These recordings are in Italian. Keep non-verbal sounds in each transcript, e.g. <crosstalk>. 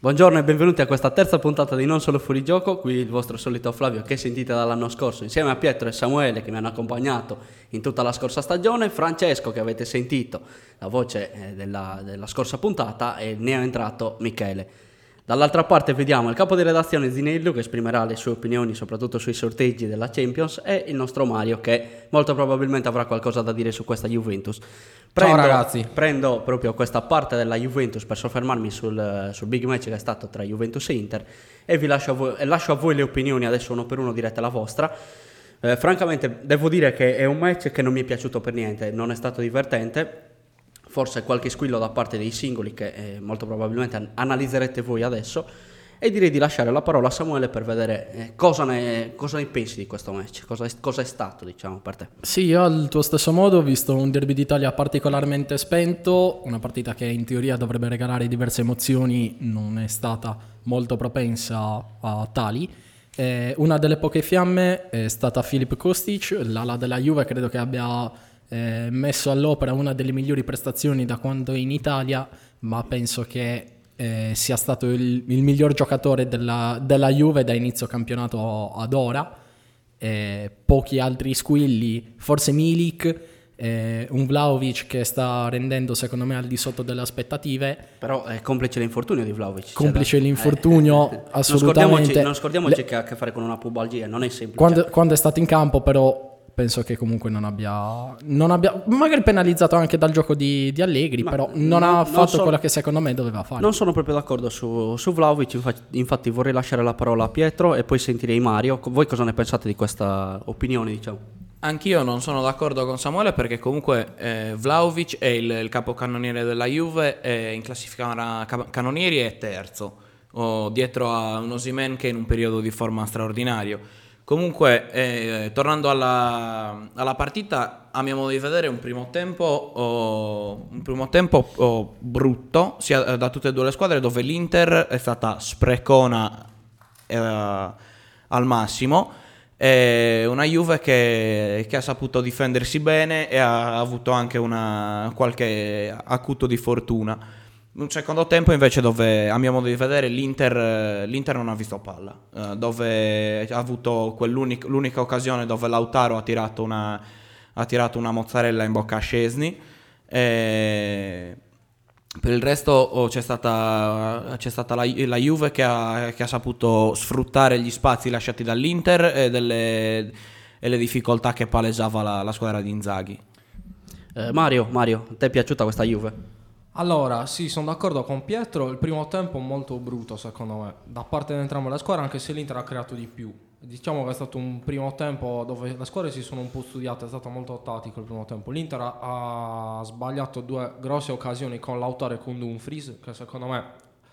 Buongiorno e benvenuti a questa terza puntata di Non Solo Fuori Gioco, qui il vostro solito Flavio che sentite dall'anno scorso, insieme a Pietro e Samuele che mi hanno accompagnato in tutta la scorsa stagione, Francesco che avete sentito la voce eh, della, della scorsa puntata e ne è entrato Michele. Dall'altra parte vediamo il capo di redazione Zinello che esprimerà le sue opinioni soprattutto sui sorteggi della Champions e il nostro Mario che molto probabilmente avrà qualcosa da dire su questa Juventus. Prendo, Ciao ragazzi. Prendo proprio questa parte della Juventus per soffermarmi sul, sul big match che è stato tra Juventus e Inter e vi lascio a voi, lascio a voi le opinioni, adesso uno per uno direte la vostra. Eh, francamente devo dire che è un match che non mi è piaciuto per niente, non è stato divertente forse qualche squillo da parte dei singoli che eh, molto probabilmente analizzerete voi adesso e direi di lasciare la parola a Samuele per vedere eh, cosa, ne, cosa, ne, pensi di questo match, cosa è, cosa è, stato diciamo per te. Sì, io al tuo stesso modo ho visto un derby d'Italia particolarmente spento, una partita che in teoria dovrebbe regalare diverse emozioni, non è stata molto propensa a tali. Eh, una delle poche fiamme è stata Filip Kostic, l'ala della Juve credo che abbia eh, messo all'opera una delle migliori prestazioni da quando è in Italia, ma penso che eh, sia stato il, il miglior giocatore della, della, Juve da inizio campionato ad ora. Eh, pochi altri squilli, forse Milik, eh, un Vlaovic che sta rendendo secondo me al di sotto delle aspettative. Però è complice l'infortunio di Vlaovic. Complice cioè, l'infortunio, eh, assolutamente. <laughs> Non scordiamoci, non scordiamoci Le... che ha a che fare con una pubalgia, non è semplice. Quando, quando è stato in campo però penso che comunque non abbia, non abbia magari penalizzato anche dal gioco di, di Allegri, Ma però non, non ha fatto non sono, quello che secondo me doveva fare. Non sono proprio d'accordo su, su Vlaovic, infatti vorrei lasciare la parola a Pietro e poi sentirei Mario. Voi cosa ne pensate di questa opinione, diciamo? Anch'io non sono d'accordo con Samuele perché comunque eh, Vlaovic è il, il capocannoniere della Juve, è in classifica cannonieri è terzo, dietro a un Osimen che è in un periodo di forma straordinario. Comunque, eh, tornando alla, alla, partita, a mio modo di vedere, un primo tempo, oh, un primo tempo oh, brutto sia eh, da tutte e due le squadre, dove l'Inter è stata sprecona eh, al massimo. E una Juve che, che, ha saputo difendersi bene e ha avuto anche una, qualche acuto di fortuna. Un secondo tempo invece dove, a mio modo di vedere, l'Inter, l'Inter non ha visto palla, eh, dove ha avuto l'unica occasione dove Lautaro ha tirato una, ha tirato una mozzarella in bocca a Scesni. E per il resto oh, c'è stata, c'è stata la, la, Juve che ha, che ha, saputo sfruttare gli spazi lasciati dall'Inter e, delle, e le difficoltà che palesava la, la squadra di Inzaghi. Eh, Mario, Mario, ti è piaciuta questa Juve? Allora, sì, sono d'accordo con Pietro. Il primo tempo molto brutto, secondo me, da parte di entrambe le squadre, anche se l'Inter ha creato di più. Diciamo che è stato un primo tempo dove le squadre si sono un po' studiate, è stato molto tattico il primo tempo. L'Inter ha, sbagliato due grosse occasioni con Lautaro e con Dumfries, che secondo me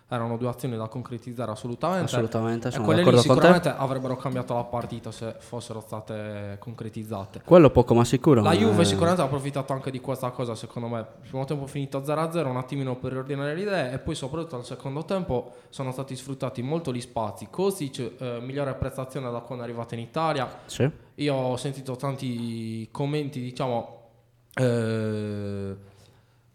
erano due azioni da concretizzare assolutamente. Assolutamente, sono e quelle lì sicuramente avrebbero cambiato la partita se fossero state concretizzate. Quello poco ma sicuro. La Juve è... sicuramente ha approfittato anche di questa cosa, secondo me. Il primo tempo finito 0-0, un attimino per riordinare le idee e poi soprattutto al secondo tempo sono stati sfruttati molto gli spazi. Kosic, eh, migliore prestazione da quando è arrivato in Italia. Sì. Io ho sentito tanti commenti, diciamo... Eh,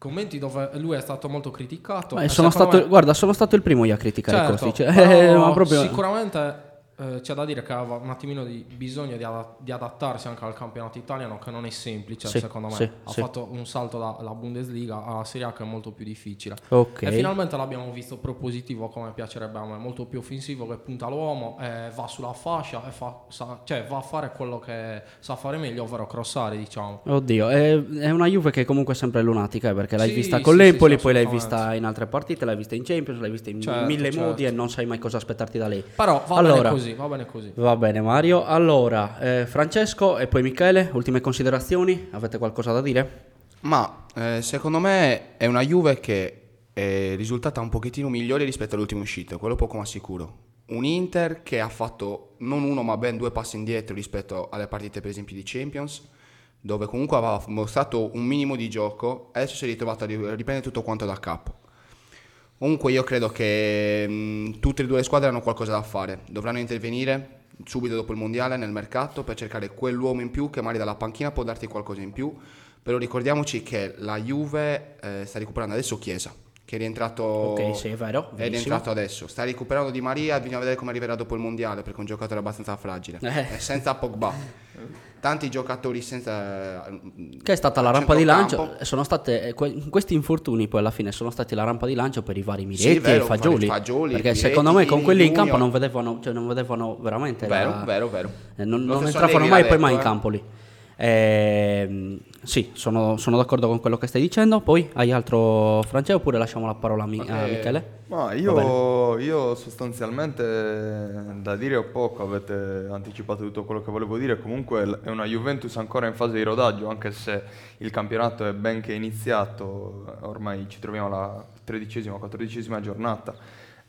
commenti dove lui è stato molto criticato. Sono stato, me... Guarda, sono stato il primo io a criticare certo. <laughs> Eh, proprio... Sicuramente eh, c'è da dire che aveva un attimino di bisogno di, ad- di, adattarsi anche al campionato italiano che non è semplice sì, secondo me. Sì, ha sì. fatto un salto dalla Bundesliga alla Serie A che è molto più difficile. Okay. E finalmente l'abbiamo visto propositivo come piacerebbe a me, molto più offensivo che punta l'uomo, eh, va sulla fascia e fa, sa, cioè, va a fare quello che sa fare meglio, ovvero crossare diciamo. Oddio, è, è una Juve che è comunque sempre lunatica eh, perché l'hai vista con l'Empoli, poi l'hai vista in altre partite, l'hai vista in Champions, l'hai vista in certo, mille certo. modi e non sai mai cosa aspettarti da lei. Però va allora, così così, va bene così. Va bene Mario. Allora, eh, Francesco e poi Michele, ultime considerazioni? Avete qualcosa da dire? Ma eh, secondo me è una Juve che è risultata un pochettino migliore rispetto alle ultime uscite, quello poco ma sicuro. Un Inter che ha fatto non uno ma ben due passi indietro rispetto alle partite per esempio di Champions, dove comunque aveva mostrato un minimo di gioco, adesso si è ritrovato a riprendere tutto quanto da capo. Comunque io credo che mh, tutte e due le squadre hanno qualcosa da fare, dovranno intervenire subito dopo il mondiale nel mercato per cercare quell'uomo in più che magari dalla panchina può darti qualcosa in più, però ricordiamoci che la Juve eh, sta recuperando adesso Chiesa, che è rientrato, Ok, sì, è vero, è rientrato adesso. Sta recuperando Di Maria, bisogna vedere come arriverà dopo il mondiale perché è un giocatore abbastanza fragile. Eh. È senza Pogba. Tanti giocatori senza Che è stata la rampa di lancio, centrocampo. sono state, eh, que- questi infortuni poi alla fine sono stati la rampa di lancio per i vari Miretti Sì, e vero, i Fagioli, Fagioli, perché Miretti, secondo me con quelli in campo non vedevano, cioè non vedevano veramente Vero, la- vero, vero. eh, non, non entravano mai l'ha poi mai in detto, eh. campo lì. Ehm, sì, sono, sono d'accordo con quello che stai dicendo. Poi hai altro Francesco oppure lasciamo la parola a, Mi- a Eh, Michele? Ma io, io sostanzialmente da dire ho poco, avete anticipato tutto quello che volevo dire, comunque è una Juventus ancora in fase di rodaggio, anche se il campionato è ben che iniziato, ormai ci troviamo alla tredicesima, quattordicesima giornata.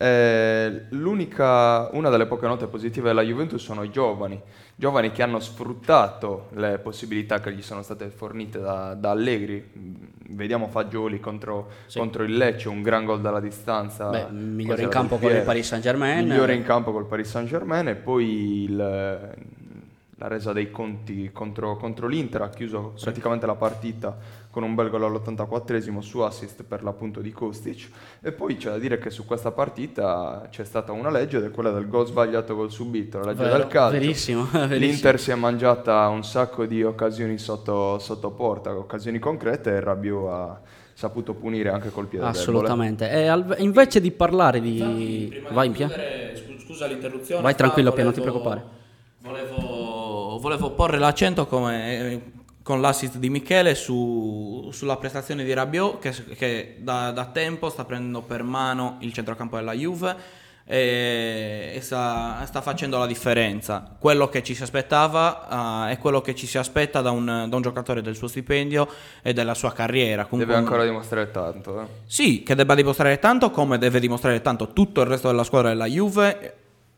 Eh, l'unica, una delle poche note positive della Juventus sono i giovani, giovani che hanno sfruttato le possibilità che gli sono state fornite da, da Allegri. Mm, Vediamo Fagioli contro, contro il Lecce, un gran gol dalla distanza. Beh, migliore in campo con il. Paris Saint-Germain. Migliore in campo col Paris Saint Germain e poi il, la resa dei conti contro, contro l'Inter ha chiuso praticamente la partita con un bel gol all'84esimo su assist per l'appunto di Kostic e poi c'è da dire che su questa partita c'è stata una legge ed è quella del gol sbagliato gol subito, la legge Vero, del calcio. verissimo, <laughs> verissimo. L'Inter si è mangiata un sacco di occasioni sotto, sotto porta, occasioni concrete e Rabiot ha saputo punire anche col piede debole. Assolutamente. E al- invece di parlare di... Vai in piano. Scusa l'interruzione. Vai tranquillo, Pia, non ti volevo- preoccupare. Volevo, volevo porre l'accento come, con l'assist di Michele su- sulla prestazione di Rabiot che, che da, da tempo sta prendendo per mano il centrocampo della Juve e, e sta, sta facendo la differenza. Quello che ci si aspettava eh, è quello che ci si aspetta da un, da un giocatore del suo stipendio e della sua carriera. Comunque Deve ancora dimostrare tanto. Eh. sì, che debba dimostrare tanto, come deve dimostrare tanto tutto il resto della squadra della Juve,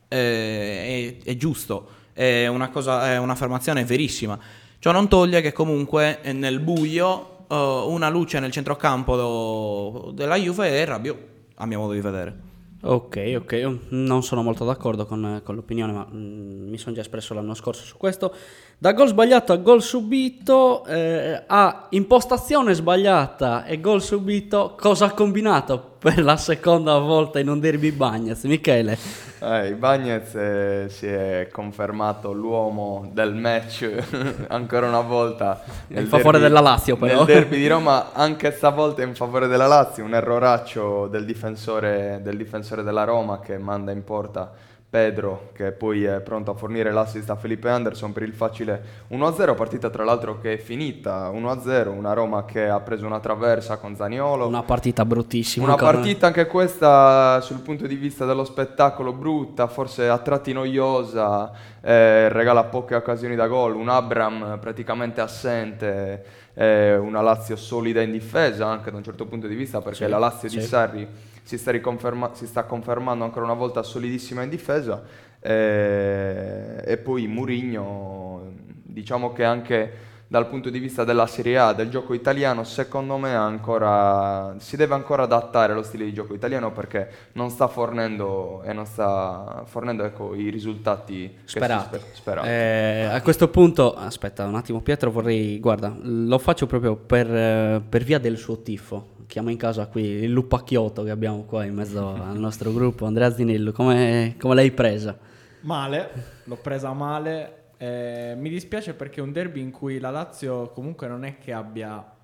eh, è, è giusto, è, una cosa, è un'affermazione verissima. Ciò non toglie che comunque eh, nel buio eh, una luce nel centrocampo do- della Juve è Rabiot, a mio modo di vedere. Ok, ok, io non sono molto d'accordo con, con l'opinione, ma mm, mi sono già espresso l'anno scorso su questo. Da gol sbagliato a gol subito, eh, a impostazione sbagliata e gol subito, cosa ha combinato per la seconda volta in un derby Bagnets? Michele? Eh, Ibañez eh, si è confermato l'uomo del match <laughs> ancora una volta. In favore della Lazio, però. Nel derby di Roma, anche stavolta in favore della Lazio. Un erroraccio del difensore, del difensore della Roma che manda in porta Pedro, che poi è pronto a fornire l'assist a Felipe Anderson per il facile 1-0. Partita tra l'altro che è finita 1-0. Una Roma che ha preso una traversa con Zaniolo. Una partita bruttissima. Una partita anche questa sul punto di vista dello spettacolo brutta, forse a tratti noiosa, eh, regala poche occasioni da gol, un Abram praticamente assente, eh, una Lazio solida in difesa anche da un certo punto di vista perché Sì, la Lazio di sì. Sarri si sta, riconferma- si sta confermando ancora una volta solidissima in difesa eh, e poi Murigno diciamo che anche dal punto di vista della Serie A, del gioco italiano, secondo me ancora, si deve ancora adattare allo stile di gioco italiano perché non sta fornendo, e non sta fornendo ecco, i risultati Sperati. sper- sperati. Eh, a questo punto, aspetta un attimo Pietro, vorrei, guarda, lo faccio proprio per, per via del suo tifo. Chiamo in casa qui il lupacchiotto che abbiamo qua in mezzo al nostro gruppo, Andrea Zinillo, come, come l'hai presa? Male, l'ho presa male. eh, mi dispiace perché è un derby in cui la Lazio comunque non è che abbia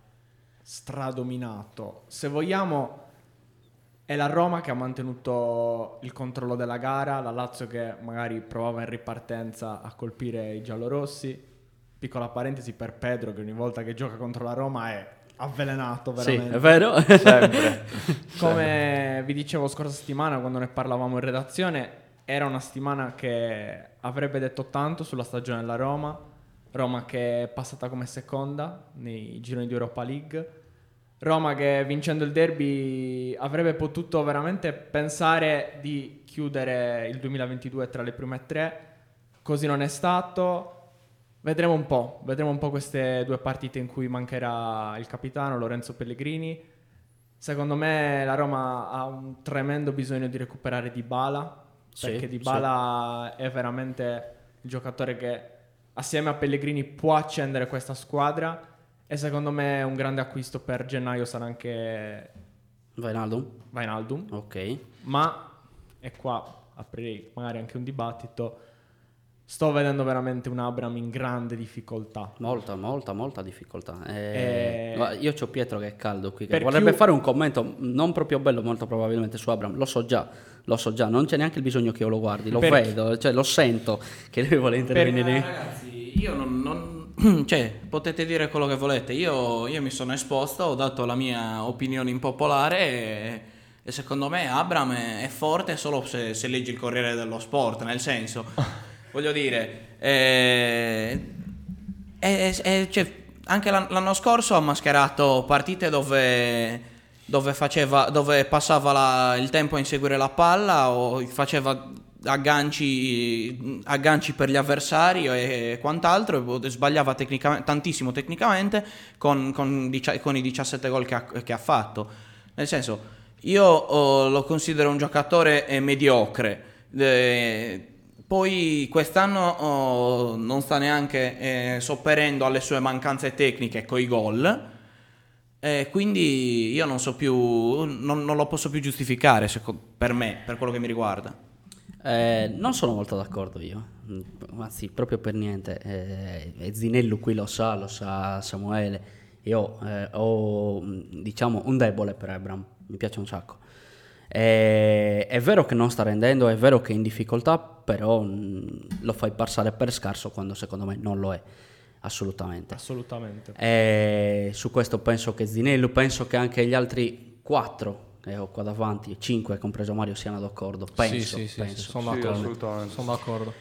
stradominato. Se vogliamo, è la Roma che ha mantenuto il controllo della gara, la Lazio che magari provava in ripartenza a colpire i giallorossi. Piccola parentesi per Pedro che ogni volta che gioca contro la Roma è avvelenato Sì, veramente. è vero? <laughs> Sempre. Come vi dicevo scorsa settimana quando ne parlavamo in redazione, era una settimana che avrebbe detto tanto sulla stagione della Roma. Roma che è passata come seconda nei gironi di Europa League. Roma che vincendo il derby avrebbe potuto veramente pensare di chiudere il 2022 tra le prime tre. Così non è stato. Vedremo un po', vedremo un po' queste due partite in cui mancherà il capitano Lorenzo Pellegrini. Secondo me la Roma ha un tremendo bisogno di recuperare Dybala Sì, perché Dybala è veramente il giocatore che assieme a Pellegrini può accendere questa squadra e secondo me un grande acquisto per gennaio sarà anche Wijnaldum? Wijnaldum, Ok. ma, e qua aprirei magari anche un dibattito, sto vedendo veramente un Abram in grande difficoltà. Molta, molta, molta difficoltà. Eh, Eh, guarda, io c'ho Pietro che è caldo qui, che per vorrebbe chiu- fare un commento non proprio bello, molto probabilmente su Abram. Lo so già, lo so già, non c'è neanche il bisogno che io lo guardi, lo Per- vedo, cioè lo sento che lui vuole intervenire. Eh, ragazzi, io non, non- <clears throat> cioè, potete dire quello che volete. Io, io mi sono esposto, ho dato la mia opinione impopolare e, e secondo me Abram è, è forte solo se, se leggi il Corriere dello Sport, nel senso, <laughs> voglio dire, eh, è- è- cioè, anche l'an- l'anno scorso ha mascherato partite dove, dove, faceva, dove passava la- il tempo a inseguire la palla o faceva agganci, agganci per gli avversari e quant'altro e sbagliava tecnicamente, tantissimo tecnicamente con, con con i 17 gol che ha, che ha fatto. Nel senso, io oh, lo considero un giocatore eh, mediocre. Eh, poi quest'anno oh, non sta neanche eh, sopperendo alle sue mancanze tecniche coi gol. E quindi io non so più, non, non lo posso più giustificare seco- per me, per quello che mi riguarda. Eh, non sono molto d'accordo io, Mm, anzi proprio per niente. Eh, Zinello qui lo sa, lo sa Samuele. Io eh, ho mm, diciamo un debole per Abram, mi piace un sacco. Eh, è vero che non sta rendendo, è vero che è in difficoltà, però mm, lo fai passare per scarso quando secondo me non lo è, assolutamente. Assolutamente. E su questo penso che Zinello, penso che anche gli altri quattro che ho qua davanti, cinque compreso Mario, siano d'accordo. Penso, sì, sì, sì, penso. sono Sì, d'accordo. assolutamente. Sono d'accordo.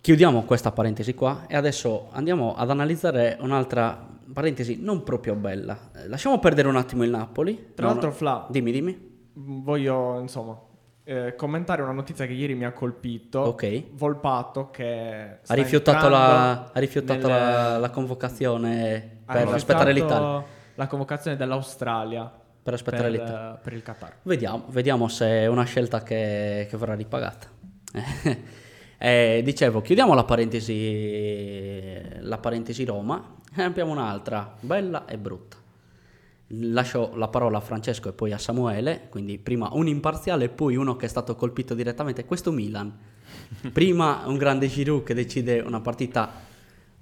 Chiudiamo questa parentesi qua e adesso andiamo ad analizzare un'altra parentesi non proprio bella. Eh, Lasciamo perdere un attimo il Napoli. Tra No, l'altro, no. Fla, Dimmi, dimmi. Voglio insomma eh, commentare una notizia che ieri mi ha colpito. Ok. Volpato che Ha rifiutato, la, ha rifiutato nel- la, la convocazione ha per aspettare l'Italia. La convocazione dell'Australia Per aspettare per, l'Italia. eh, per il Qatar. Vediamo, vediamo se è una scelta che, che verrà ripagata. <laughs> Eh, dicevo, chiudiamo la parentesi, la parentesi Roma e abbiamo un'altra, bella e brutta. Lascio la parola a Francesco e poi a Samuele, quindi prima un imparziale e poi uno che è stato colpito direttamente, questo Milan. <laughs> Prima un grande Giroud che decide una partita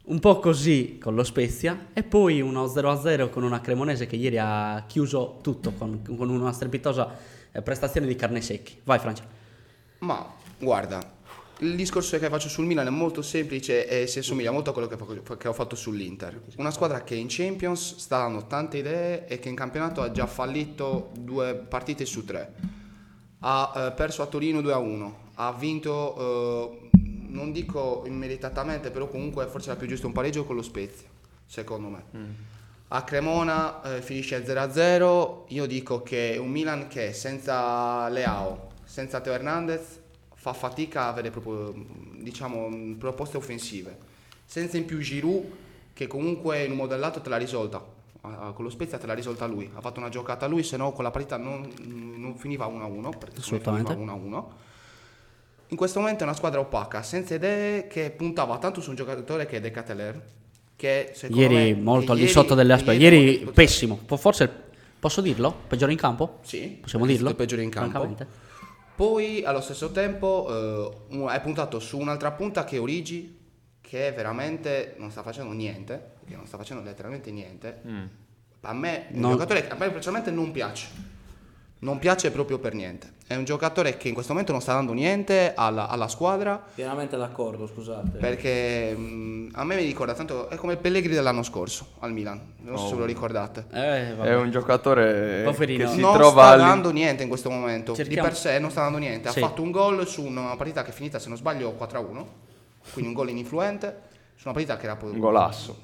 un po' così con lo Spezia e poi uno 0-0 con una Cremonese che ieri ha chiuso tutto con, con una strepitosa eh, prestazione di carne secchi. Vai Francia. Ma guarda, il discorso che faccio sul Milan è molto semplice e si assomiglia molto a quello che, ho fatto sull'Inter. Una squadra che in Champions sta dando tante idee e che in campionato ha già fallito due partite su tre. Ha eh, perso a Torino 2-1, ha vinto, eh, non dico immeritatamente, però comunque forse era più giusto un pareggio con lo Spezia, secondo me. A Cremona eh, finisce 0-0, io dico che un Milan che senza Leao, senza Teo Hernandez fa fatica a avere proprio diciamo, mh, proposte offensive. Senza in più Giroud che comunque in un modellato te l'ha risolta. Con lo Spezia te l'ha risolta lui, ha fatto una giocata lui, se no quella partita non, non finiva 1-1, perché Assolutamente. finiva 1-1. In questo momento è una squadra opaca, senza idee, che puntava tanto su un giocatore che è De Cateler, che secondo Ieri me- molto al di ieri- sotto delle aspettative. Ieri molto- pessimo. Forse posso dirlo? Peggiore in campo? Sì, Possiamo dirlo? peggiore in campo. Francamente. Poi allo stesso tempo eh, hai puntato su un'altra punta che è Origi, che veramente non sta facendo niente, che non sta facendo letteralmente niente. A me è un No. giocatore che a me personalmente non piace. Non piace proprio per niente. È un giocatore che in questo momento non sta dando niente alla, alla squadra Pienamente d'accordo, scusate. perché mh, a me mi ricorda tanto, è come Pellegrini dell'anno scorso al Milan, non so se ve lo ricordate. Eh. È un giocatore Poverino. che si non trova sta lì- dando niente in questo momento. Cerchiamo- Di per sé non sta dando niente. Sì. Ha fatto un gol su una partita che è finita, se non sbaglio, 4-1. Quindi un gol ininfluente. Su una partita che era poi un golasso.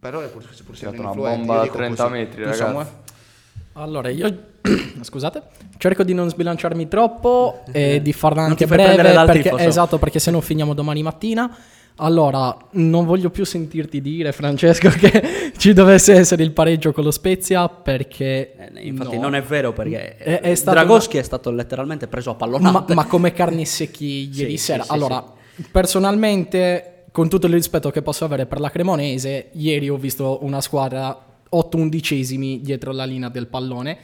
Però è pur, pur sempre una influente. bomba Io da dico 30 così. metri, Tu, ragazzi. Samuel? Allora, io <clears throat> scusate, cerco di non sbilanciarmi troppo <laughs> e di farla anche breve perché, esatto, perché se no finiamo domani mattina. Allora, non voglio più sentirti dire, Francesco, <laughs> che ci dovesse essere il pareggio con lo Spezia perché Eh, infatti no. non è vero perché È- è eh, Dragoschi è stato letteralmente preso a ma, pallonate. ma come carni secchi <laughs> ieri Sì, sera. sì, sì, allora, personalmente, con tutto il rispetto che posso avere per la Cremonese, ieri ho visto una squadra 8 undicesimi dietro la linea del pallone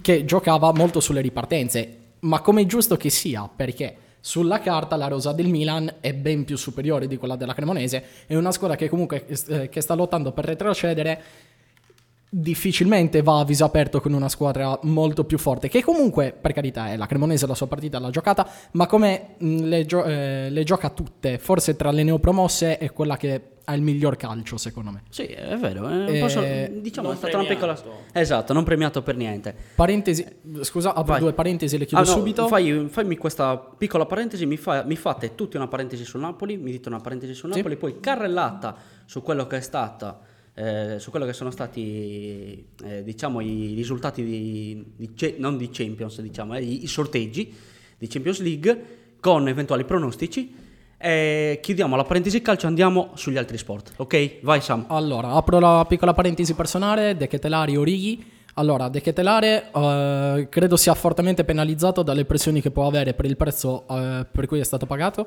che giocava molto sulle ripartenze, ma come è giusto che sia, perché sulla carta la rosa del Milan è ben più superiore di quella della Cremonese, è una squadra che comunque eh, che sta lottando per retrocedere difficilmente va a viso aperto con una squadra molto più forte, che comunque, per carità, è la Cremonese, la sua partita l'ha giocata, ma come mh, le, gio- eh, le gioca tutte, forse tra le neopromosse è quella che ha il miglior calcio, secondo me. Sì, è vero. È un Eh, po' so- diciamo, non è stata una piccola. Esatto, non premiato per niente. Parentesi, scusa, apro Vai. due parentesi, le chiudo Ah, no, subito. fai- fammi questa piccola parentesi, mi, fa- mi fate tutti una parentesi sul Napoli, mi dite una parentesi sul Sì. Napoli, poi carrellata su quello che è stata, eh, su quello che sono stati, eh, diciamo, i risultati di, di non di Champions, diciamo, eh, i, i sorteggi di Champions League con eventuali pronostici. E chiudiamo la parentesi calcio, andiamo sugli altri sport. Ok, vai Sam. Allora, apro la piccola parentesi personale, De Ketelari Orighi. Allora, De Ketelare eh, credo sia fortemente penalizzato dalle pressioni che può avere per il prezzo eh, per cui è stato pagato.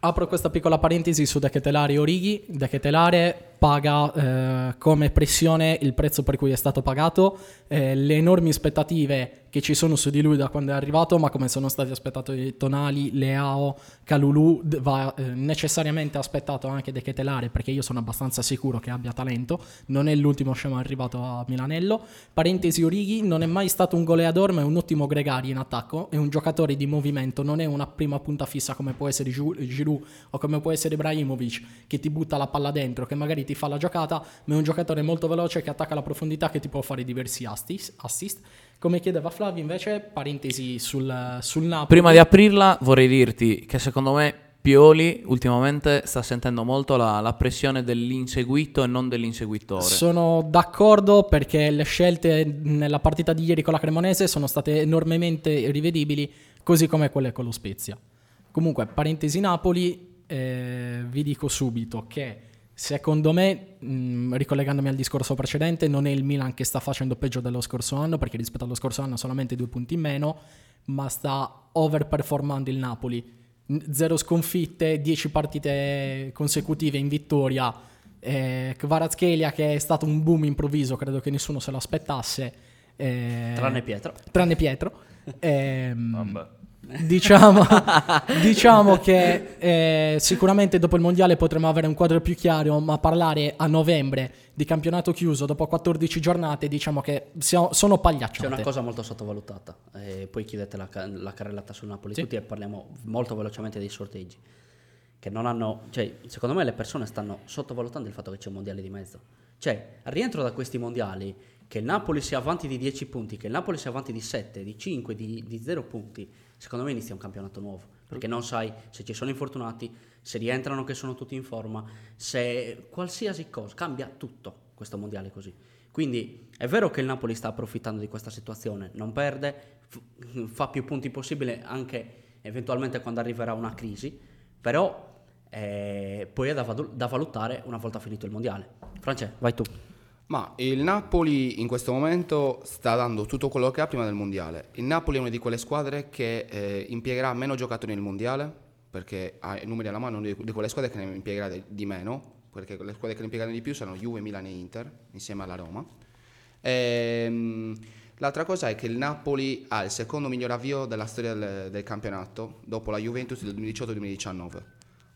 Apro questa piccola parentesi su De Ketelare Orighi. De Ketelare paga eh, come pressione il prezzo per cui è stato pagato, eh, le enormi aspettative che ci sono su di lui da quando è arrivato, ma come sono stati aspettati Tonali, Leao, Calulu, va eh, necessariamente aspettato anche De Ketelare perché io sono abbastanza sicuro che abbia talento, non è l'ultimo scemo arrivato a Milanello. Parentesi Orighi, non è mai stato un goleador ma è un ottimo gregario in attacco, è un giocatore di movimento, non è una prima punta fissa come può essere Giroud o come può essere Ibrahimovic che ti butta la palla dentro, che magari ti fa la giocata, ma è un giocatore molto veloce che attacca la profondità che ti può fare diversi assist. assist. Come chiedeva Flavio invece, parentesi sul, sul Napoli. Prima di aprirla vorrei dirti che secondo me Pioli ultimamente sta sentendo molto la, la pressione dell'inseguito e non dell'inseguitore. Sono d'accordo perché le scelte nella partita di ieri con la Cremonese sono state enormemente rivedibili, così come quelle con lo Spezia. Comunque, parentesi Napoli, eh, vi dico subito che secondo me, mh, ricollegandomi al discorso precedente, non è il Milan che sta facendo peggio dello scorso anno, perché rispetto allo scorso anno ha solamente due punti in meno, ma sta overperformando il Napoli. N- Zero sconfitte, 10 partite consecutive in vittoria. Eh, Kvaratskhelia che è stato un boom improvviso, credo che nessuno se lo aspettasse. eh, Tranne Pietro. tranne Pietro. <laughs> Ehm, Vabbè. Diciamo, <laughs> diciamo che eh, sicuramente dopo il mondiale potremo avere un quadro più chiaro, ma parlare a novembre di campionato chiuso dopo 14 giornate, diciamo che siamo- sono C'è pagliacciate. una cosa molto sottovalutata, e poi chiudete la, la carrellata sul Napoli Sì. tutti e parliamo molto velocemente dei sorteggi. Che non hanno, cioè, secondo me le persone stanno sottovalutando il fatto che c'è un mondiale di mezzo. Cioè, al rientro da questi mondiali, che il Napoli sia avanti di 10 punti, che il Napoli sia avanti di 7, di 5, di, di 0 punti, secondo me inizia un campionato nuovo. Perché non sai se ci sono infortunati, se rientrano che sono tutti in forma, se qualsiasi cosa, cambia tutto questo mondiale così. Quindi è vero che il Napoli sta approfittando di questa situazione, non perde, f- fa più punti possibile anche eventualmente quando arriverà una crisi, però eh, poi è da, vadu- da valutare una volta finito il mondiale. France, vai tu. Ma il Napoli in questo momento sta dando tutto quello che ha prima del mondiale. Il Napoli è una di quelle squadre che eh, impiegherà meno giocatori nel mondiale, perché ha i numeri alla mano, di di quelle squadre che ne impiegherà di, di meno, perché le squadre che ne impiegheranno di più saranno Juve, Milan e Inter, insieme alla Roma. Ehm, l'altra cosa è che il Napoli ha il secondo miglior avvio della storia del, del campionato, dopo la Juventus del 2018-2019.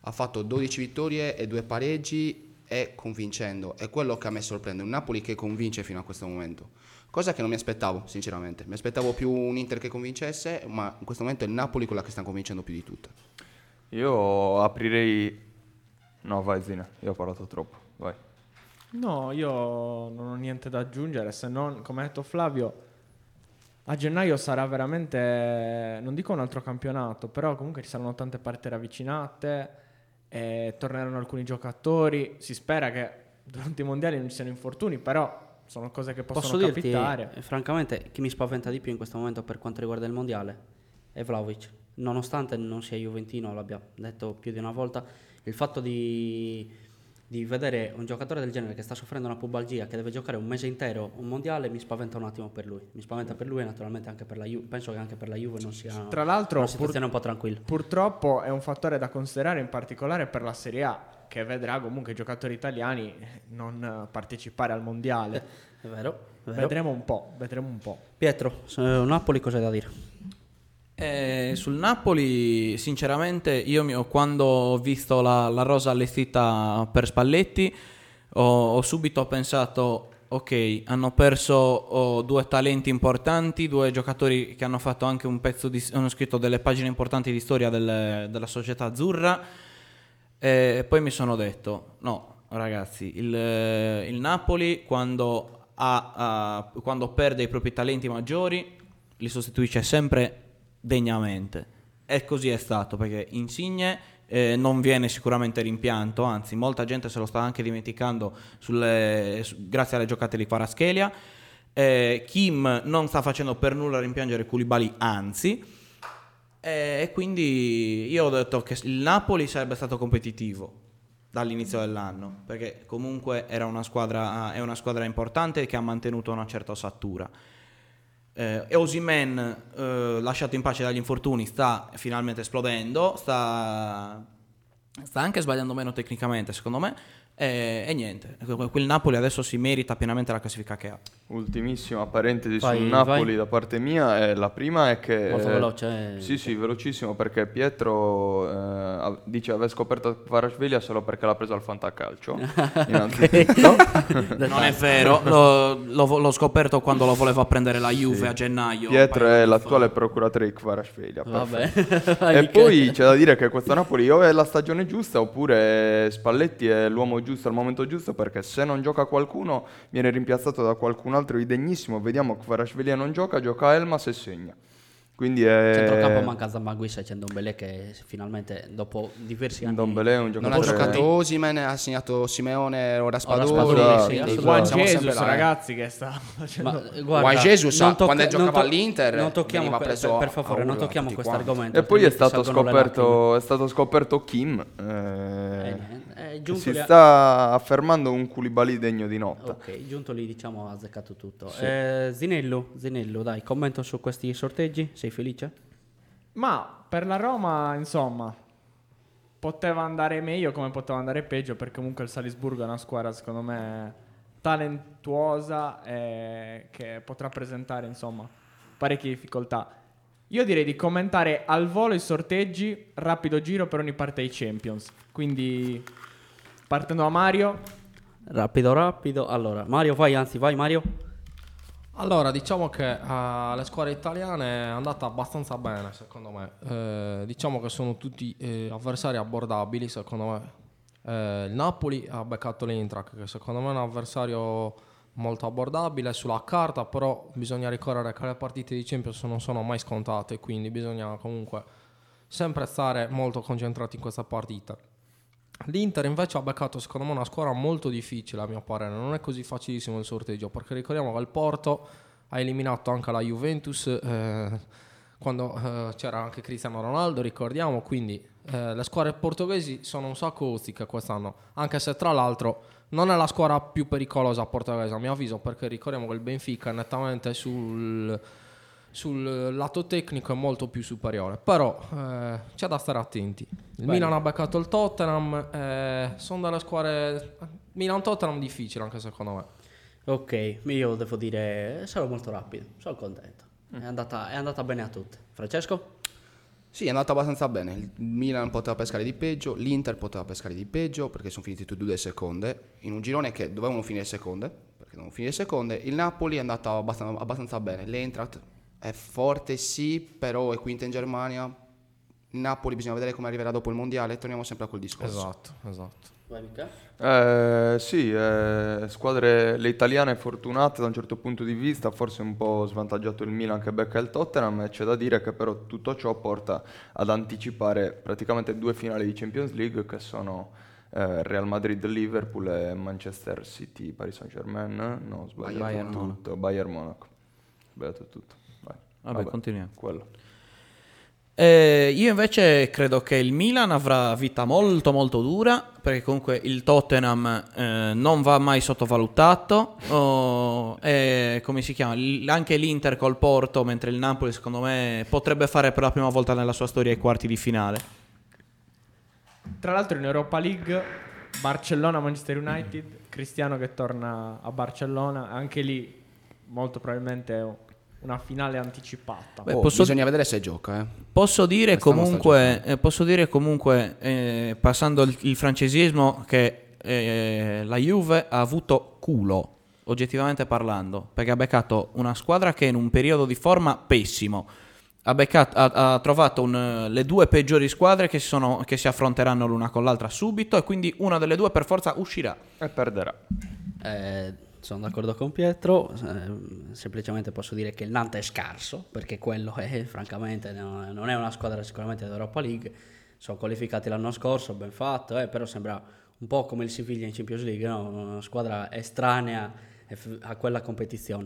Ha fatto 12 vittorie e 2 pareggi e convincendo. È quello che a me sorprende. Un Napoli che convince fino a questo momento. Cosa che non mi aspettavo, sinceramente. Mi aspettavo più un Inter che convincesse, ma in questo momento è il Napoli quella che sta convincendo più di tutte. Io aprirei... No, vai Zina, io ho parlato troppo, vai. No, io non ho niente da aggiungere, se non, come ha detto Flavio, a gennaio sarà veramente, non dico un altro campionato, però comunque ci saranno tante partite ravvicinate, e torneranno alcuni giocatori, si spera che durante i mondiali non ci siano infortuni, però sono cose che possono Posso dirti, capitare. eh, francamente, chi mi spaventa di più in questo momento per quanto riguarda il mondiale è Vlaovic. Nonostante non sia Juventino, l'abbia detto più di una volta, il fatto di, di vedere un giocatore del genere che sta soffrendo una pubalgia, che deve giocare un mese intero un mondiale, mi spaventa un attimo per lui. Mi spaventa per lui e naturalmente anche per la Juve. Penso che anche per la Juve non sia Tra l'altro, una pur- situazione un po' tranquilla. Purtroppo è un fattore da considerare in particolare per la Serie A, che vedrà comunque i giocatori italiani non eh, partecipare al mondiale. È vero, è Vero. Vedremo un po', vedremo un po'. Pietro, su Napoli cosa hai da dire? Eh, sul Napoli, sinceramente, io mi- quando ho visto la, la rosa allestita per Spalletti, ho, ho subito pensato: ok, hanno perso oh, due talenti importanti, due giocatori che hanno fatto anche un pezzo di. hanno scritto delle pagine importanti di storia del- della società azzurra. E poi mi sono detto: no, ragazzi, il, il Napoli quando, ha, ha- quando perde i propri talenti maggiori li sostituisce sempre degnamente. E così è stato perché Insigne eh, non viene sicuramente rimpianto, anzi, molta gente se lo sta anche dimenticando sulle- su- grazie alle giocate di Kvaratskhelia. Eh, Kim non sta facendo per nulla rimpiangere Koulibaly, anzi. Eh, E quindi io ho detto che il Napoli sarebbe stato competitivo dall'inizio dell'anno, perché comunque era una squadra, è una squadra importante che ha mantenuto una certa ossatura. Eh, e Osimen, eh, lasciato in pace dagli infortuni, sta finalmente esplodendo, sta, sta anche sbagliando meno tecnicamente, secondo me. E, e niente, quel Napoli adesso si merita pienamente la classifica che ha. Ultimissima parentesi Vai, sul Napoli vai. da parte mia. eh, la prima è che. Molto veloce, eh. Sì, sì, velocissimo perché Pietro eh, dice aver scoperto Kvaratskhelia solo perché l'ha preso al fantacalcio. <laughs> innanzitutto. <laughs> <laughs> Non è vero, l'ho, l'ho- l'ho scoperto quando lo voleva prendere la Juve a gennaio. Pietro è l'attuale fa. procuratore di Kvaratskhelia. E poi c'è da dire che questo Napoli o è la stagione giusta oppure Spalletti è l'uomo giusto al momento giusto perché se non gioca qualcuno viene rimpiazzato da qualcun altro di degnissimo. Vediamo Kvaratskhelia non gioca, gioca Elmas e segna. Quindi è... Centrocampo manca Zambaguis e c'è Ndombele che finalmente dopo diversi anni Ndombele è un Non giocatore... ha giocato Osimen, ha segnato Simeone, ora Spadori. Spadori, Esatto, sì. Juan siamo Jesus, eh. ragazzi, che sta facendo... Ma, eh, guarda, Juan Jesus, non quando non giocava all'Inter, non tocchiamo per, preso per- per favore, non tocchiamo questo argomento. E poi è stato, scoperto, è stato scoperto Kim, eh, Eh, giunto si lì sta affermando un Koulibaly degno di nota. Ok, giunto lì diciamo ha azzeccato tutto. Eh, Zinello, Zinello, dai, commento su questi sorteggi, sei felice? Ma per la Roma, insomma, poteva andare meglio come poteva andare peggio, perché comunque il Salisburgo è una squadra, secondo me, talentuosa e che potrà presentare, insomma, parecchie difficoltà. Io direi di commentare al volo i sorteggi, rapido giro per ogni parte dei Champions. Quindi, partendo da Mario, Rapido, rapido. Allora, Mario, vai, anzi, vai Mario. Allora, diciamo che eh, alle squadre italiane è andata abbastanza bene, secondo me. Eh, diciamo che sono tutti eh, avversari abbordabili, secondo me. Eh, il Napoli ha beccato l'Intrac, che secondo me è un avversario molto abbordabile sulla carta, però bisogna ricordare che le partite di Champions non sono mai scontate, quindi bisogna comunque sempre stare molto concentrati in questa partita. L'Inter invece ha beccato secondo me una squadra molto difficile a mio parere, non è così facilissimo il sorteggio perché ricordiamo che il Porto ha eliminato anche la Juventus eh, quando eh, c'era anche Cristiano Ronaldo, ricordiamo, quindi eh, le squadre portoghesi sono un sacco ostiche quest'anno, anche se tra l'altro non è la squadra più pericolosa portoghese a mio avviso perché ricordiamo che il Benfica è nettamente sul sul lato tecnico è molto più superiore però eh, c'è da stare attenti il Bene. Milan ha beccato il Tottenham eh, sono delle squadre Milan-Tottenham difficile anche secondo me Ok, io devo dire, sarò molto rapido, sono contento. È, andata, è andata bene a tutte. Francesco? Sì, è andato abbastanza bene. Il Milan poteva pescare di peggio, l'Inter poteva pescare di peggio perché sono finiti tutti e due seconde. In un girone che dovevano finire seconde, perché dovevano finire seconde. Il Napoli è andato abbastanza, abbastanza bene. L'Eintracht è forte, sì, però è quinta in Germania. Napoli bisogna vedere come arriverà dopo il mondiale. Torniamo sempre a quel discorso. esatto esatto? Eh, sì, eh, squadre le italiane fortunate da un certo punto di vista, forse un po' svantaggiato il Milan che becca il Tottenham, e c'è da dire che però tutto ciò porta ad anticipare praticamente due finali di Champions League che sono eh, Real Madrid-Liverpool e Manchester City-Paris Saint-Germain, no, sbagliato Bayern tutto, Bayern-Monaco, ho sbagliato tutto, Vai. Vabbè, continuiamo. Quello. Eh, io invece credo che il Milan avrà vita molto molto dura perché comunque il Tottenham eh, non va mai sottovalutato oh, e come si chiama L- anche l'Inter col Porto mentre il Napoli secondo me potrebbe fare per la prima volta nella sua storia i quarti di finale tra l'altro in Europa League, Barcellona-Manchester United, Cristiano che torna a Barcellona, anche lì molto probabilmente una finale anticipata. Beh, Oh, posso- Bisogna vedere se gioca. Eh. Posso dire comunque, eh, posso dire comunque eh, passando il, il francesismo, che eh, la Juve ha avuto culo, oggettivamente parlando, perché ha beccato una squadra che in un periodo di forma pessimo. Ha, beccato- ha- ha trovato un- le due peggiori squadre che si, sono- che si affronteranno l'una con l'altra subito e quindi una delle due per forza uscirà. E perderà. Eh, sono d'accordo con Pietro, eh, semplicemente posso dire che il Nantes è scarso, perché quello è, <laughs> francamente, no- non è una squadra sicuramente dell'Europa League, sono qualificati l'anno scorso, ben fatto, eh, però sembra un po' come il Siviglia in Champions League, no? una squadra estranea a quella competizione.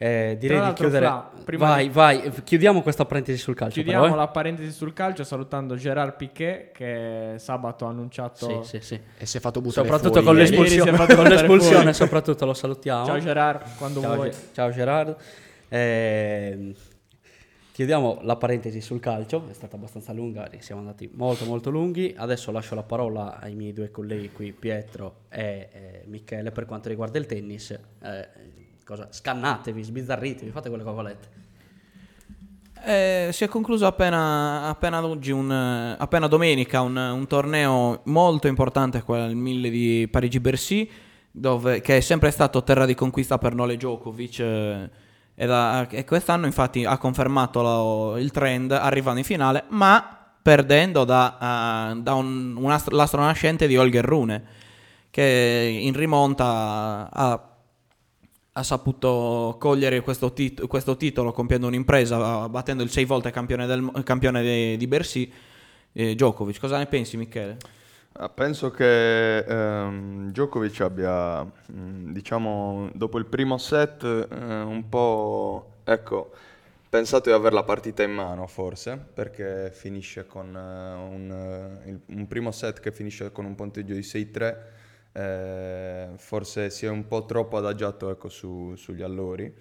Eh, direi di chiudere... Fra, vai, di- vai, chiudiamo questa parentesi sul calcio. Chiudiamo però, eh. la parentesi sul calcio salutando Gerard Piquet che sabato ha annunciato... Sì, sì, sì. E si è fatto buttare Soprattutto fuori con fatto con buttare l'espulsione soprattutto lo salutiamo. Ciao Gerard, quando Ciao, vuoi. Ciao Gerardo. Eh, chiudiamo la parentesi sul calcio, è stata abbastanza lunga, siamo andati molto molto lunghi. Adesso lascio la parola ai miei due colleghi qui, Pietro e eh, Michele, per quanto riguarda il tennis. Eh, cosa- scannatevi, sbizzarritevi, fate quello che volete. Eh, si è concluso appena, appena oggi, un, appena domenica, un, un torneo molto importante, quello il 1000 di Parigi-Bercy, dove, che è sempre stato terra di conquista per Nole Djokovic. eh, e, da- e quest'anno infatti ha confermato lo- il trend arrivando in finale, ma perdendo da, eh, da un, un astro- l'astro nascente di Holger Rune, che in rimonta ha ha saputo cogliere questo, tit- questo titolo compiendo un'impresa, battendo il sei volte campione, del, campione de- di Bercy, eh, Djokovic. Cosa ne pensi, Michele? Ah, Penso che ehm, Djokovic abbia, mh, diciamo, dopo il primo set eh, un po', ecco, pensato di avere la partita in mano forse, perché finisce con eh, un, il- un primo set che finisce con un punteggio di 6-3, eh, forse si è un po' troppo adagiato ecco, su- sugli allori.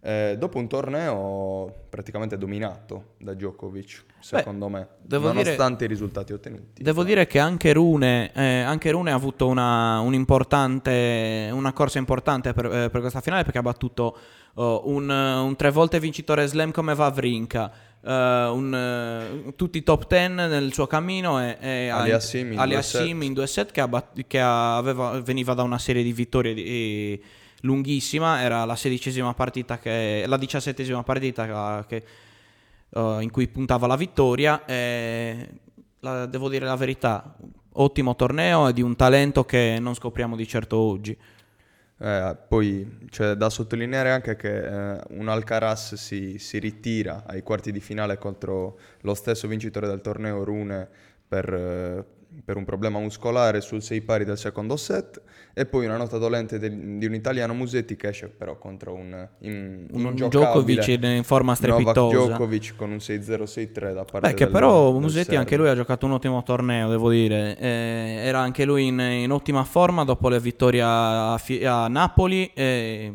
Eh, dopo un torneo praticamente dominato da Djokovic, secondo me, devo dire- nonostante i risultati ottenuti. Devo dire che anche Rune, eh, anche Rune ha avuto una, un importante- una corsa importante per, eh, per questa finale perché ha battuto oh, un, un tre volte vincitore slam come Vavrinka. Eh, un, eh, tutti i top 10 nel suo cammino e, e Aliassim in Aliassim due set. in due set che, ha bat- che aveva- veniva da una serie di vittorie di- lunghissima era la sedicesima partita che la diciassettesima partita che, eh, in cui puntava la vittoria e la- devo dire la verità ottimo torneo e di un talento che non scopriamo di certo oggi Eh, poi c'è da sottolineare anche che eh, un Alcaraz si, si ritira ai quarti di finale contro lo stesso vincitore del torneo Rune per, eh, per un problema muscolare sul 6 pari del secondo set e poi una nota dolente del- di un italiano Musetti che esce però contro un, in, un Djokovic in forma Novak strepitosa Djokovic con un 6-0-6-3 da parte Beh, che del- però del Musetti anche lui ha giocato un ottimo torneo, devo dire. Eh, era anche lui in, in ottima forma dopo la vittoria a, a Napoli. e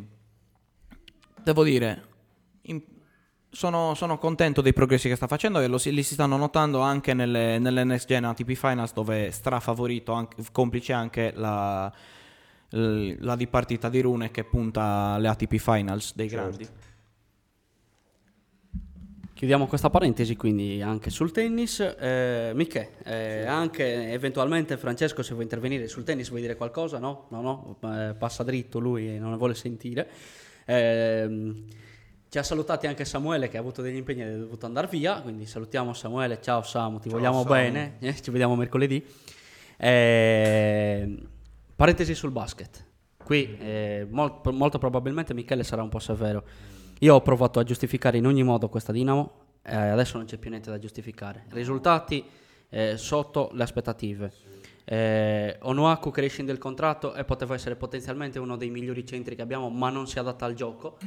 devo dire, in- sono, sono contento dei progressi che sta facendo e lo si- li si stanno notando anche nelle, nelle Next Gen ATP Finals dove è strafavorito, anche- complice anche la, la dipartita di Rune che punta alle ATP Finals dei Certo. grandi. Chiudiamo questa parentesi quindi anche sul tennis. Eh, Miche, eh, anche eventualmente Francesco se vuoi intervenire sul tennis vuoi dire qualcosa? No? No, no, Eh, passa dritto lui e non ne vuole sentire. Ehm, ci ha salutati anche Samuele che ha avuto degli impegni ed è dovuto andare via, quindi salutiamo Samuele, ciao Samu, ti vogliamo Samu. bene, Eh, ci vediamo mercoledì. Ehm, parentesi sul basket. Qui eh, mol- molto probabilmente Michele sarà un po' severo. Io ho provato a giustificare in ogni modo questa Dinamo, eh, adesso non c'è più niente da giustificare. Risultati eh, sotto le aspettative. Eh, Onuaku che rescinde il contratto e poteva essere potenzialmente uno dei migliori centri che abbiamo, ma non si adatta al gioco.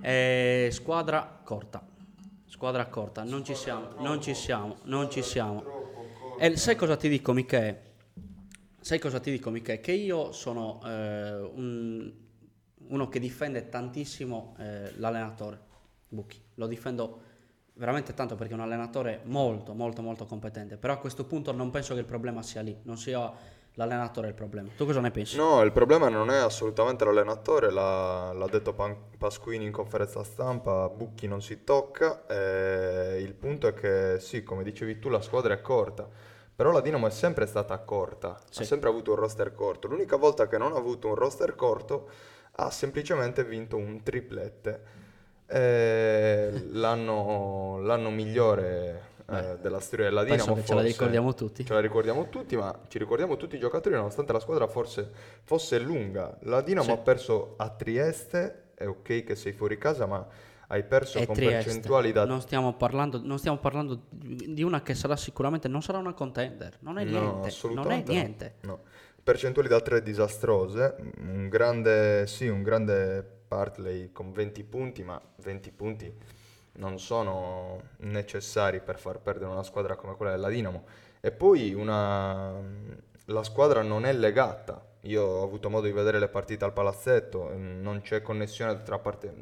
Eh, squadra corta. Squadra corta, non ci siamo, non ci siamo, non ci siamo. E sai cosa ti dico, Michele? Sai cosa ti dico, Michele? Che io sono eh, un- uno che difende tantissimo eh, l'allenatore, Bucchi. Lo difendo veramente tanto perché è un allenatore molto, molto, molto competente. Però a questo punto non penso che il problema sia lì, non sia l'allenatore è il problema. Tu cosa ne pensi? No, il problema non è assolutamente l'allenatore, l'ha, l'ha detto Pan- Pasquini in conferenza stampa, Bucchi non si tocca, eh, il punto è che sì, come dicevi tu, la squadra è corta, però la Dinamo è sempre stata corta, Sì. ha sempre avuto un roster corto, l'unica volta che non ha avuto un roster corto ha semplicemente vinto un triplette, Eh, l'anno, l'anno migliore eh, della storia della Penso Dinamo che ce la ricordiamo tutti. Ce la ricordiamo tutti, ma ci ricordiamo tutti i giocatori nonostante la squadra forse fosse lunga. La Dinamo Sì. ha perso a Trieste, è ok che sei fuori casa, ma hai perso È con Trieste. percentuali da... Non stiamo, parlando, non stiamo parlando di una che sarà sicuramente, non sarà una contender, non è No, niente, non è assolutamente no. niente. No. Percentuali da 3 disastrose, un grande, sì, un grande Partley con 20 punti, ma 20 punti non sono necessari per far perdere una squadra come quella della Dinamo. E poi una... la squadra non è legata. Io ho avuto modo di vedere le partite al palazzetto, non c'è connessione tra, parte...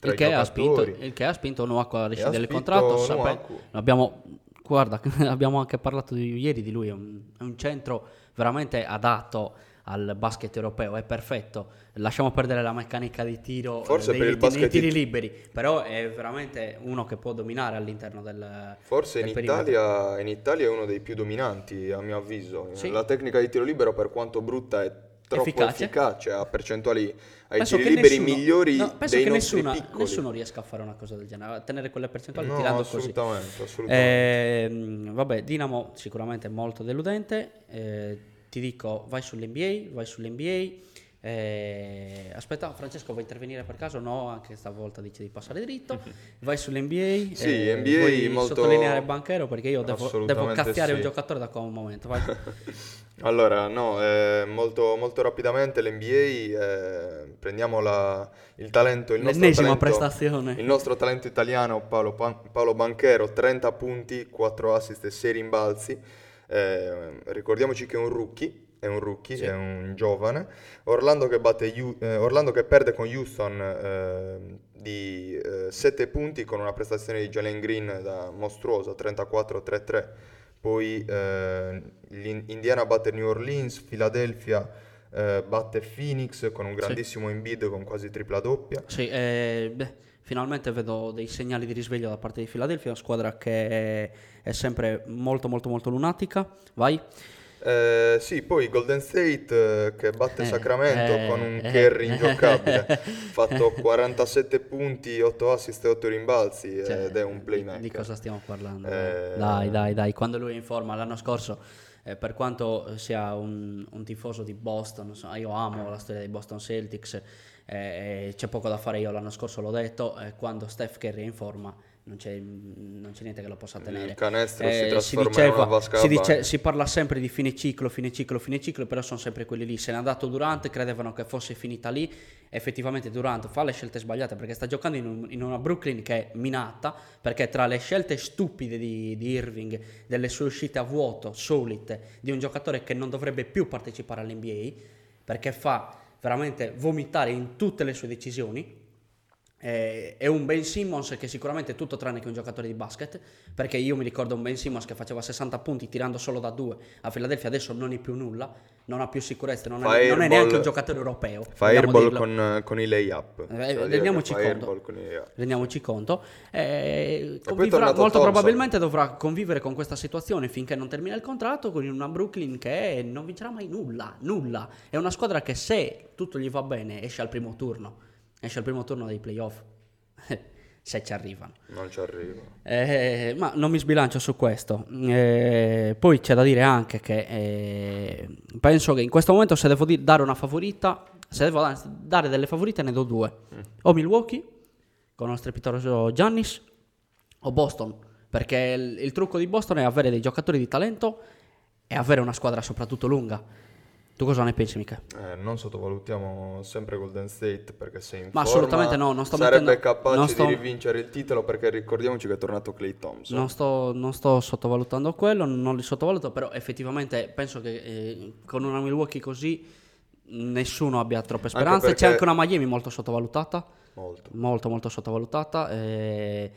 tra Il che, ha spinto, il che ha spinto Onuaku a rescindere il contratto. sape- abbiamo, guarda, <laughs> abbiamo anche parlato di, ieri di lui, è un, è un centro veramente adatto al basket europeo, è perfetto. Lasciamo perdere la meccanica di tiro eh, Forse dei, per il basket tiri liberi, però è veramente uno che può dominare all'interno del Forse in del perimetro. Italia, in Italia è uno dei più dominanti, a mio avviso. Sì. La tecnica di tiro libero, per quanto brutta, è troppo Efficace. efficace, ha percentuali ai Penso tiri liberi nessuno- migliori no, penso dei che nessuna- nessuno riesca a fare una cosa del genere, a tenere quelle percentuali No, tirando così. assolutamente, assolutamente. Ehm, vabbè, Dinamo sicuramente molto deludente. eh, ti dico, vai sull'NBA, vai sull'NBA. eh, aspetta, Francesco, vuoi intervenire per caso? No, anche stavolta dici di passare dritto. <laughs> Vai sull'NBA. Sì, eh, NBA vuoi molto- sottolineare Banchero perché io devo, devo cazziare sì. un giocatore da qua un momento. Vai. <laughs> Allora, no, eh, molto, molto rapidamente l'NBA, eh, prendiamo la- il talento, il nostro talento, prestazione. il nostro talento italiano Paolo, Paolo Banchero, 30 punti, 4 assist e 6 rimbalzi. Eh, ricordiamoci che è un rookie, è un rookie, è un giovane. Orlando che, batte eh, Orlando che perde con Houston eh, di 7 punti con una prestazione di Jalen Green da mostruosa, 34-3-3. Poi eh, l'In- Indiana batte New Orleans, Philadelphia eh, batte Phoenix con un grandissimo Embiid con quasi tripla doppia. Sì, eh, beh, finalmente vedo dei segnali di risveglio da parte di Philadelphia, una squadra che è, è sempre molto molto molto lunatica. Vai. Eh, sì, poi Golden State eh, che batte Eh, Sacramento eh, con un eh. Kerry ingiocabile, <laughs> fatto 47 punti, 8 assist e 8 rimbalzi Cioè, ed è un playmaker. Di, cosa stiamo parlando? Dai, dai, dai. Quando lui è in forma l'anno scorso, eh, per quanto sia un, un tifoso di Boston, io amo la storia dei Boston Celtics, eh, eh, c'è poco da fare. Io l'anno scorso l'ho detto, eh, quando Steph Curry è in forma. Non c'è, non c'è niente che lo possa tenere. Il canestro si Eh, in una vasca si, dice- si parla sempre di fine ciclo, fine ciclo, fine ciclo, però sono sempre quelli lì. Se n'è andato Durant, credevano che fosse finita lì. Effettivamente Durant fa le scelte sbagliate perché sta giocando in, un- in una Brooklyn che è minata, perché tra le scelte stupide di, di Irving, delle sue uscite a vuoto, solite, di un giocatore che non dovrebbe più partecipare all'NBA, perché fa veramente vomitare in tutte le sue decisioni, è un Ben Simmons che sicuramente è tutto tranne che un giocatore di basket, perché io mi ricordo un Ben Simmons che faceva 60 punti tirando solo da due a Philadelphia, adesso non è più nulla, non ha più sicurezza, non, è, non è neanche un giocatore europeo. Vogliamo airball dirlo. con, con i layup. Eh, Cioè, rendiamoci conto. con layup. Rendiamoci conto. Eh, convivrà- molto Thompson. probabilmente dovrà convivere con questa situazione finché non termina il contratto con una Brooklyn che non vincerà mai nulla, nulla. È una squadra che se tutto gli va bene esce al primo turno, esce al primo turno dei playoff, <laughs> se ci arrivano. Non ci arrivo. Eh, ma non mi sbilancio su questo. Eh, poi c'è da dire anche che eh, penso che in questo momento se devo dare una favorita, se devo da- dare delle favorite ne do due. O Milwaukee con lo strepitoso Giannis o Boston, perché il, il trucco di Boston è avere dei giocatori di talento e avere una squadra soprattutto lunga. Tu cosa ne pensi, Mica? Eh, non sottovalutiamo sempre Golden State perché se in Ma forma assolutamente no, non sto sarebbe mettendo- capace non sto- di rivincere il titolo perché ricordiamoci che è tornato Clay Thompson. Non sto, non sto sottovalutando quello, non li sottovaluto, però effettivamente penso che eh, con una Milwaukee così nessuno abbia troppe speranze. C'è perché- anche una Miami molto sottovalutata, Molto. molto molto sottovalutata. eh,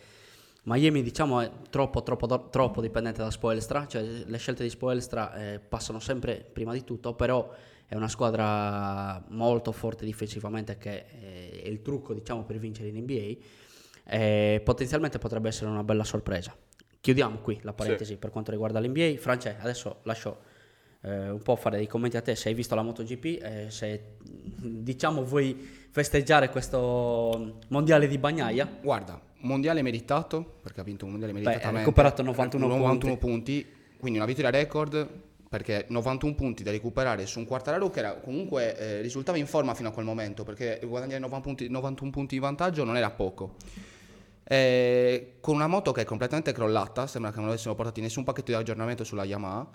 Miami diciamo è troppo, troppo, troppo dipendente da Spoelstra, cioè le scelte di Spoelstra eh, passano sempre prima di tutto, però è una squadra molto forte difensivamente che eh, è il trucco diciamo per vincere in NBA e potenzialmente potrebbe essere una bella sorpresa. Chiudiamo qui la parentesi per quanto riguarda l'NBA. France, adesso lascio eh, un po' fare dei commenti a te se hai visto la MotoGP, eh, se diciamo vuoi festeggiare questo mondiale di bagnaia. Guarda, mondiale meritato, perché ha vinto un mondiale meritatamente. ha recuperato 91, 91 punti. quindi una vittoria record perché 91 punti da recuperare su un quartararo che era, comunque eh, risultava in forma fino a quel momento, perché guadagnare 90 punti- 91 punti di vantaggio non era poco. Eh, con una moto che è completamente crollata, sembra che non avessero portati nessun pacchetto di aggiornamento sulla Yamaha.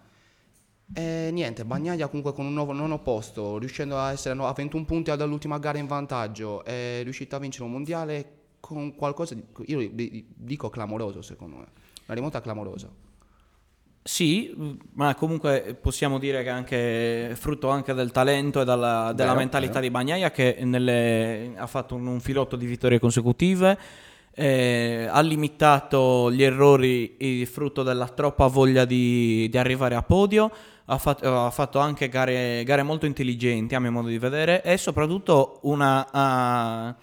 E niente, Bagnaia comunque con un nuovo nono posto, riuscendo a essere a 21 punti dall'ultima gara in vantaggio, è riuscita a vincere un mondiale con qualcosa di, io di- dico clamoroso secondo me, una rimonta clamorosa. Sì, ma comunque possiamo dire che anche frutto anche del talento e dalla- della Vero, mentalità vero. di Bagnaia che nelle- ha fatto un, un filotto di vittorie consecutive, eh, ha limitato gli errori eh, frutto della troppa voglia di, di arrivare a podio, ha, fat- ha fatto anche gare, gare molto intelligenti a mio modo di vedere e soprattutto una... ah,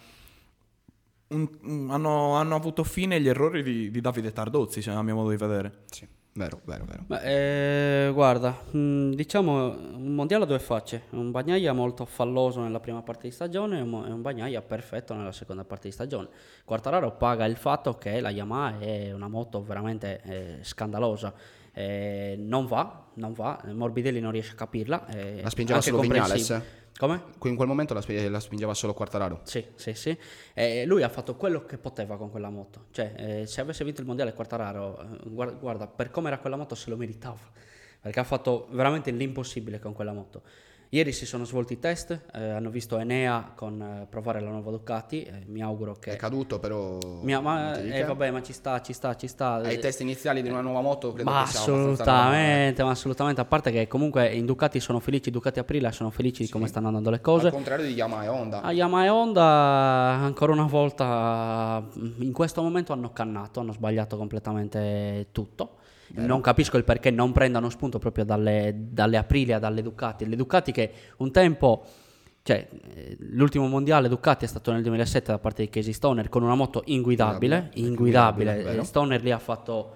un- hanno, hanno avuto fine gli errori di, di Davide Tardozzi, se- a mio modo di vedere. Sì, vero, vero, vero. Ma, eh, guarda, mh, diciamo un mondiale a due facce, un Bagnaia molto falloso nella prima parte di stagione e un, un Bagnaia perfetto nella seconda parte di stagione. Quartararo paga il fatto che la Yamaha è una moto veramente eh, scandalosa, Eh, non va, non va, Morbidelli non riesce a capirla. eh, La spingeva solo Vignales? Come? In quel momento la, sp- la spingeva solo Quartararo. Sì, sì, sì. E lui ha fatto quello che poteva con quella moto. Cioè, eh, se avesse vinto il mondiale Quartararo, eh, guarda, guarda, per come era quella moto se lo meritava. Perché ha fatto veramente l'impossibile con quella moto. Ieri si sono svolti i test, eh, hanno visto Enea con eh, provare la nuova Ducati. eh, mi auguro che. È caduto però... Mi- ma, eh, vabbè, ma ci sta, ci sta, ci sta. Ai test iniziali di una nuova moto credo Ma che assolutamente, ma assolutamente. A parte che comunque in Ducati sono felici, Ducati Aprilia sono felici di come stanno andando le cose. Al contrario di Yamaha e Honda. A Yamaha e Honda ancora una volta in questo momento hanno cannato, hanno sbagliato completamente tutto. Non capisco il perché non prendano spunto proprio dalle, dalle Aprilia, dalle Ducati. Le Ducati che un tempo, cioè eh, l'ultimo mondiale Ducati è stato nel 2007 da parte di Casey Stoner con una moto inguidabile, Inguidabile, inguidabile. Stoner lì ha fatto,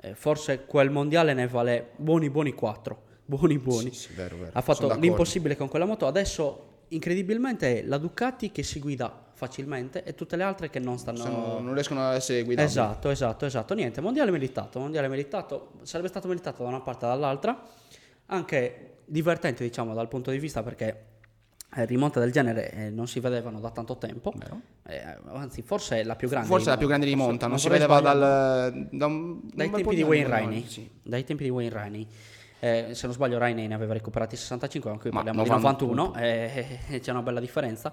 eh, forse quel mondiale ne vale buoni buoni 4, buoni buoni. Sì, sì, vero, vero. Ha fatto l'impossibile con quella moto. Adesso, incredibilmente, è la Ducati che si guida facilmente e tutte le altre che non stanno. Sono- non riescono a essere guidati. Esatto, esatto, esatto. Niente, mondiale meritato. Mondiale meritato. Sarebbe stato meritato da una parte e dall'altra. Anche divertente, diciamo, dal punto di vista perché. eh, rimonte del genere eh, non si vedevano da tanto tempo, Eh, anzi, forse è la più grande. Forse la più grande rimonta, non si vedeva dal, da un, dai un tempi di Wayne Rainey. sì. Dai tempi di Wayne Rainey. Eh, se non sbaglio, Rainey ne aveva recuperati 65, anche qui Ma parliamo 91, di 91, eh, eh, <laughs> c'è una bella differenza.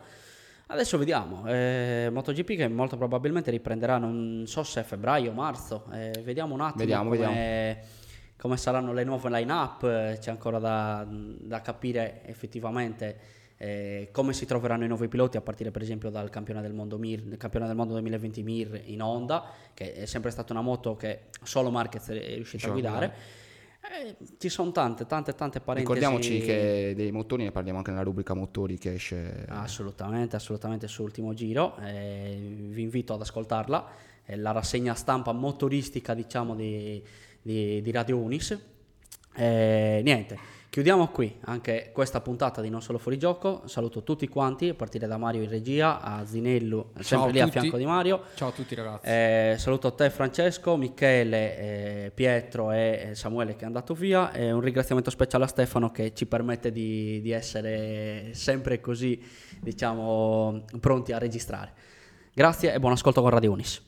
Adesso vediamo. eh, MotoGP che molto probabilmente riprenderà, non so se a febbraio o marzo. eh, vediamo un attimo Vediamo, come, come saranno le nuove line-up. c'è ancora da, da capire effettivamente. eh, come si troveranno i nuovi piloti a partire per esempio dal campione del mondo, Mir, campione del mondo 2020 Mir in Honda che è sempre stata una moto che solo Marquez è Riuscito a guidare Eh, ci sono tante tante tante parentesi Ricordiamoci che dei motori ne parliamo anche nella rubrica motori che esce Assolutamente, assolutamente sull'ultimo giro. eh, vi invito ad ascoltarla. È la rassegna stampa motoristica, diciamo, di, di- di Radio Unis. Eh, niente, chiudiamo qui anche questa puntata di Non Solo Fuori Gioco. Saluto tutti quanti, a partire da Mario in regia, a Zinello, sempre lì a tutti. fianco di Mario. Ciao a tutti ragazzi. Eh, saluto te Francesco, Michele, eh, Pietro e Samuele che è andato via e un ringraziamento speciale a Stefano che ci permette di, di essere sempre così, diciamo, pronti a registrare. Grazie e buon ascolto con Radio Unis.